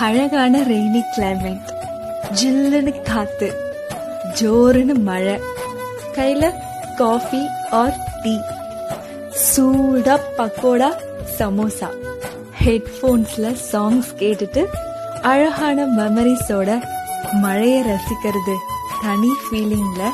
அழகான rainy climate ஜில்லுன்னு காத்து. ஜோருன்னு மழை. கையில காஃபி ஆர் டீ சூடா பக்கோடா சமோசா. ஹெட்ஃபோன்ஸ்ல சாங்ஸ் கேட்டுட்டு அழகான மெமரிஸோட மழையை ரசிக்கிறது தனி ஃபீலிங்ல